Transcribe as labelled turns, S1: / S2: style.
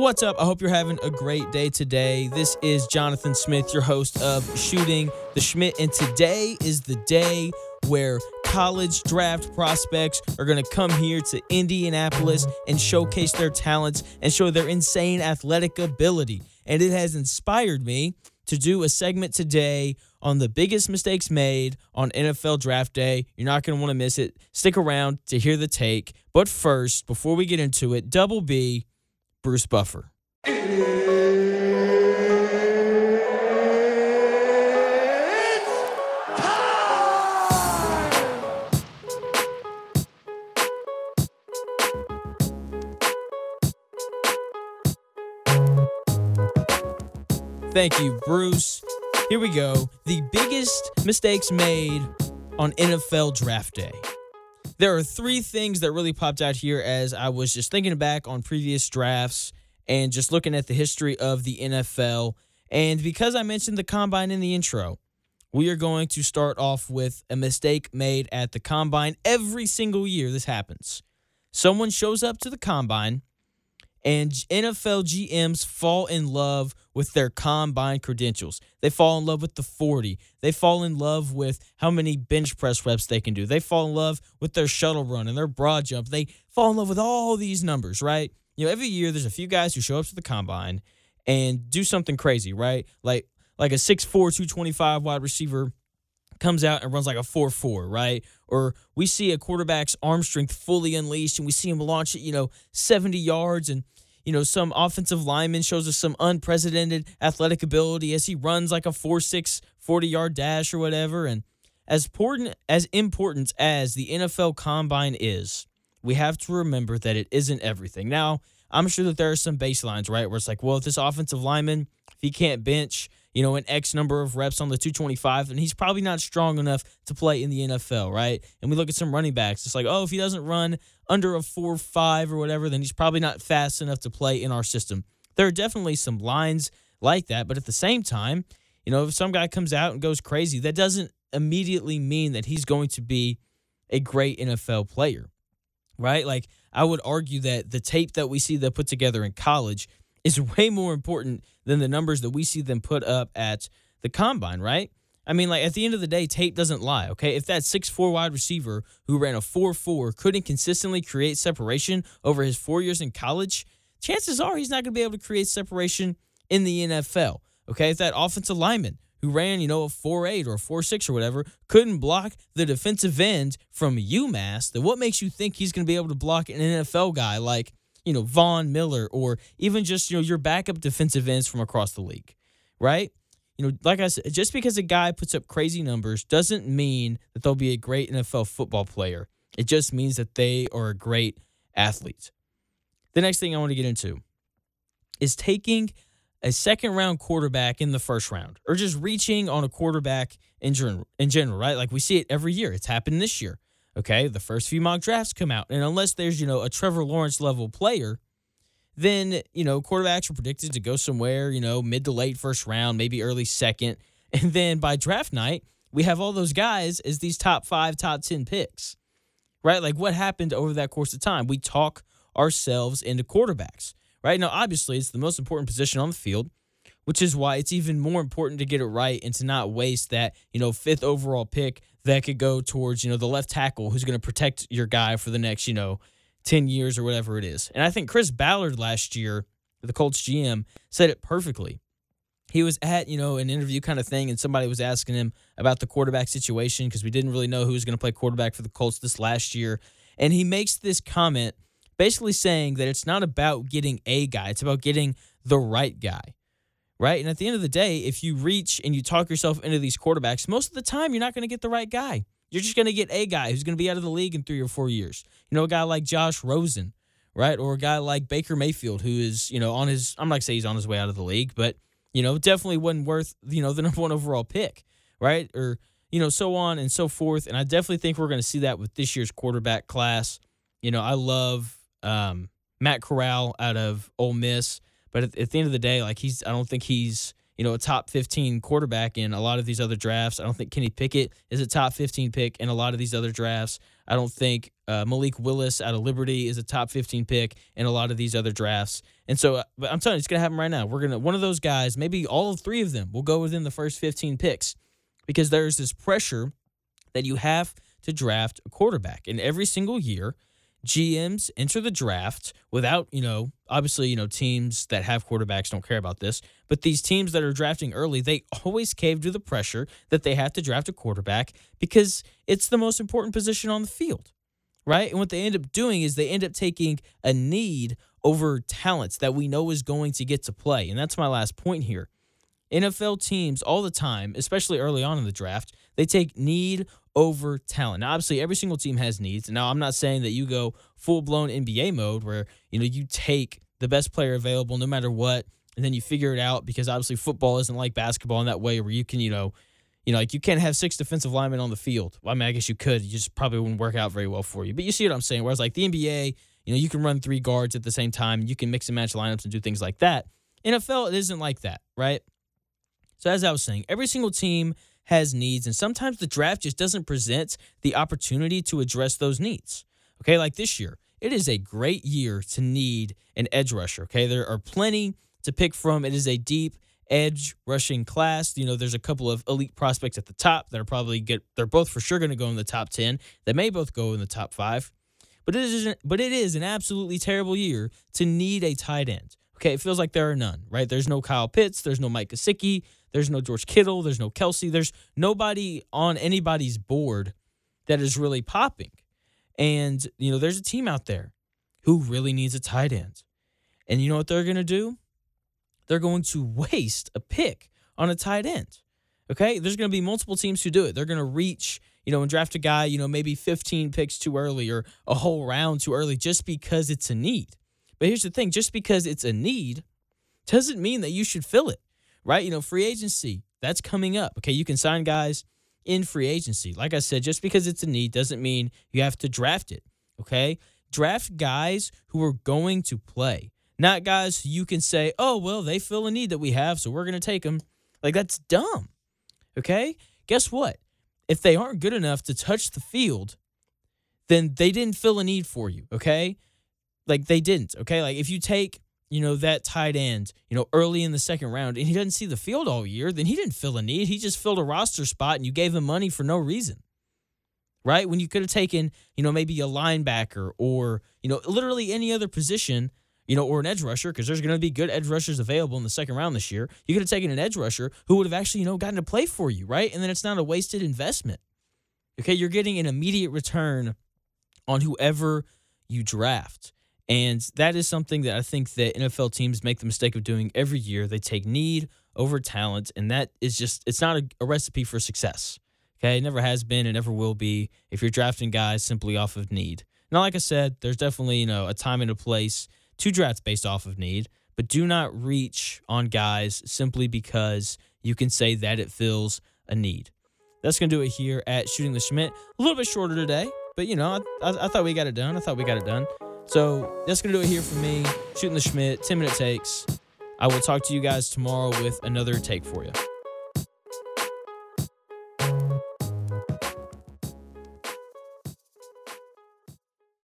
S1: What's up? I hope you're having a great day today. This is Jonathan Smith, your host of Shooting the Schmidt, and today is the day where college draft prospects are going to come here to Indianapolis and showcase their talents and show their insane athletic ability. And it has inspired me to do a segment today on the biggest mistakes made on NFL draft day. You're not going to want to miss it. Stick around to hear the take. But first, before we get into it, Double B Bruce Buffer. Thank you, Bruce. Here we go. The biggest mistakes made on NFL draft day. There are three things that really popped out here as I was just thinking back on previous drafts and just looking at the history of the NFL. And because I mentioned the combine in the intro, we are going to start off with a mistake made at the combine. Every single year, this happens. Someone shows up to the combine and NFL GMs fall in love with their combine credentials. They fall in love with the 40. They fall in love with how many bench press reps they can do. They fall in love with their shuttle run and their broad jump. They fall in love with all these numbers, right? You know, every year there's a few guys who show up to the combine and do something crazy, right? Like like a 6'4, 225 wide receiver comes out and runs like a 4 4, right? Or we see a quarterback's arm strength fully unleashed and we see him launch it, you know, 70 yards and you know, some offensive lineman shows us some unprecedented athletic ability as he runs like a 4-6 40-yard dash or whatever and as important as important as the NFL combine is, we have to remember that it isn't everything. Now, I'm sure that there are some baselines, right? Where it's like, well, if this offensive lineman, if he can't bench, you know, an X number of reps on the 225, and he's probably not strong enough to play in the NFL, right? And we look at some running backs. It's like, oh, if he doesn't run under a 4 5 or whatever, then he's probably not fast enough to play in our system. There are definitely some lines like that. But at the same time, you know, if some guy comes out and goes crazy, that doesn't immediately mean that he's going to be a great NFL player, right? Like, I would argue that the tape that we see that put together in college is way more important than the numbers that we see them put up at the combine, right? I mean, like at the end of the day, tape doesn't lie, okay? If that six-four wide receiver who ran a 4 4 couldn't consistently create separation over his four years in college, chances are he's not going to be able to create separation in the NFL, okay? If that offensive lineman who ran, you know, a 4'8 or a 4'6 or whatever, couldn't block the defensive end from UMass, then what makes you think he's going to be able to block an NFL guy like you know, Von Miller or even just, you know, your backup defensive ends from across the league, right? You know, like I said, just because a guy puts up crazy numbers doesn't mean that they'll be a great NFL football player. It just means that they are a great athlete. The next thing I want to get into is taking a second round quarterback in the first round or just reaching on a quarterback in general, in general, right? Like we see it every year. It's happened this year. Okay, the first few mock drafts come out, and unless there's you know a Trevor Lawrence level player, then you know quarterbacks are predicted to go somewhere you know mid to late first round, maybe early second, and then by draft night we have all those guys as these top five, top ten picks, right? Like what happened over that course of time? We talk ourselves into quarterbacks, right? Now, obviously, it's the most important position on the field, which is why it's even more important to get it right and to not waste that you know fifth overall pick that could go towards, you know, the left tackle who's going to protect your guy for the next, you know, 10 years or whatever it is. And I think Chris Ballard last year, the Colts GM, said it perfectly. He was at, you know, an interview kind of thing, and somebody was asking him about the quarterback situation because we didn't really know who was going to play quarterback for the Colts this last year. And he makes this comment basically saying that it's not about getting a guy, it's about getting the right guy right? And at the end of the day, if you reach and you talk yourself into these quarterbacks, most of the time you're not going to get the right guy. You're just going to get a guy who's going to be out of the league in three or four years. You know, a guy like Josh Rosen, right? Or a guy like Baker Mayfield, who is, you know, on his, I'm not going to say he's on his way out of the league, but, you know, definitely wasn't worth, you know, the number one overall pick, right? Or, you know, so on and so forth. And I definitely think we're going to see that with this year's quarterback class. You know, I love um, Matt Corral out of Ole Miss. But at, at, the end of the day, like he's, I don't think he's, you know, a top 15 quarterback in a lot of these other drafts. I don't think Kenny Pickett is a top 15 pick in a lot of these other drafts. I don't think uh, Malik Willis out of Liberty is a top 15 pick in a lot of these other drafts. And so, uh, but I'm telling you, it's going to happen right now. We're going to, one of those guys, maybe all three of them will go within the first 15 picks because there's this pressure that you have to draft a quarterback. And every single year, GMs enter the draft without, you know, obviously, you know, teams that have quarterbacks don't care about this, but these teams that are drafting early, they always cave to the pressure that they have to draft a quarterback because it's the most important position on the field, right? And what they end up doing is they end up taking a need over talents that we know is going to get to play. And that's my last point here. NFL teams all the time, especially early on in the draft, they take need over talent. Now, obviously, every single team has needs. Now, I'm not saying that you go full blown NBA mode where you know you take the best player available no matter what, and then you figure it out because obviously football isn't like basketball in that way where you can you know. You know, like you can't have six defensive linemen on the field. Well, I mean, I guess you could. You just probably wouldn't work out very well for you. But you see what I'm saying? Whereas like the NBA, you know, you can run three guards at the same time. You can mix and match lineups and do things like that. NFL, it isn't like that, right? So as I was saying, every single team has needs, and sometimes the draft just doesn't present the opportunity to address those needs. Okay, like this year, it is a great year to need an edge rusher. Okay, there are plenty to pick from. It is a deep edge rushing class. You know, there's a couple of elite prospects at the top that are probably get. They're both for sure going to go in the top ten. They may both go in the top five. But it is but it is an absolutely terrible year to need a tight end. Okay, it feels like there are none, right? There's no Kyle Pitts, there's no Mike Gesicki, there's no George Kittle. There's no Kelce, There's nobody on anybody's board that is really popping. And, you know, there's a team out there who really needs a tight end. And you know what they're going to do? They're going to waste a pick on a tight end. Okay? There's going to be multiple teams who do it. They're going to reach, you know, and draft a guy, you know, maybe 15 picks too early or a whole round too early just because it's a need. But here's the thing just because it's a need doesn't mean that you should fill it right? You know, free agency, that's coming up. Okay, you can sign guys in free agency. Like I said, just because it's a need doesn't mean you have to draft it. Okay? Draft guys who are going to play, not guys you can say, oh, well, they fill a need that we have, so we're going to take them. Like, that's dumb. Okay? Guess what? If they aren't good enough to touch the field, then they didn't fill a need for you. Okay? Like, they didn't. Okay? Like, if you take you know, that tight end, you know, early in the second round and he doesn't see the field all year, then he didn't fill a need. He just filled a roster spot and you gave him money for no reason. Right? When you could have taken, you know, maybe a linebacker or, you know, literally any other position, you know, or an edge rusher, because there's going to be good edge rushers available in the second round this year. You could have taken an edge rusher who would have actually, you know, gotten to play for you, right? And then it's not a wasted investment. Okay. You're getting an immediate return on whoever you draft. And that is something that I think that NFL teams make the mistake of doing every year. They take need over talent, and that is just it's not a, a recipe for success. Okay, it never has been and never will be if you're drafting guys simply off of need. Now, like I said, there's definitely, you know, a time and a place to draft based off of need, but do not reach on guys simply because you can say that it fills a need. That's to do it here at Shooting the Schmidt. A little bit shorter today, but, you know, I, I, I thought we got it done. I thought we got it done. So that's going to do it here for me. Shooting the Schmidt, 10 minute takes. I will talk to you guys tomorrow with another take for you.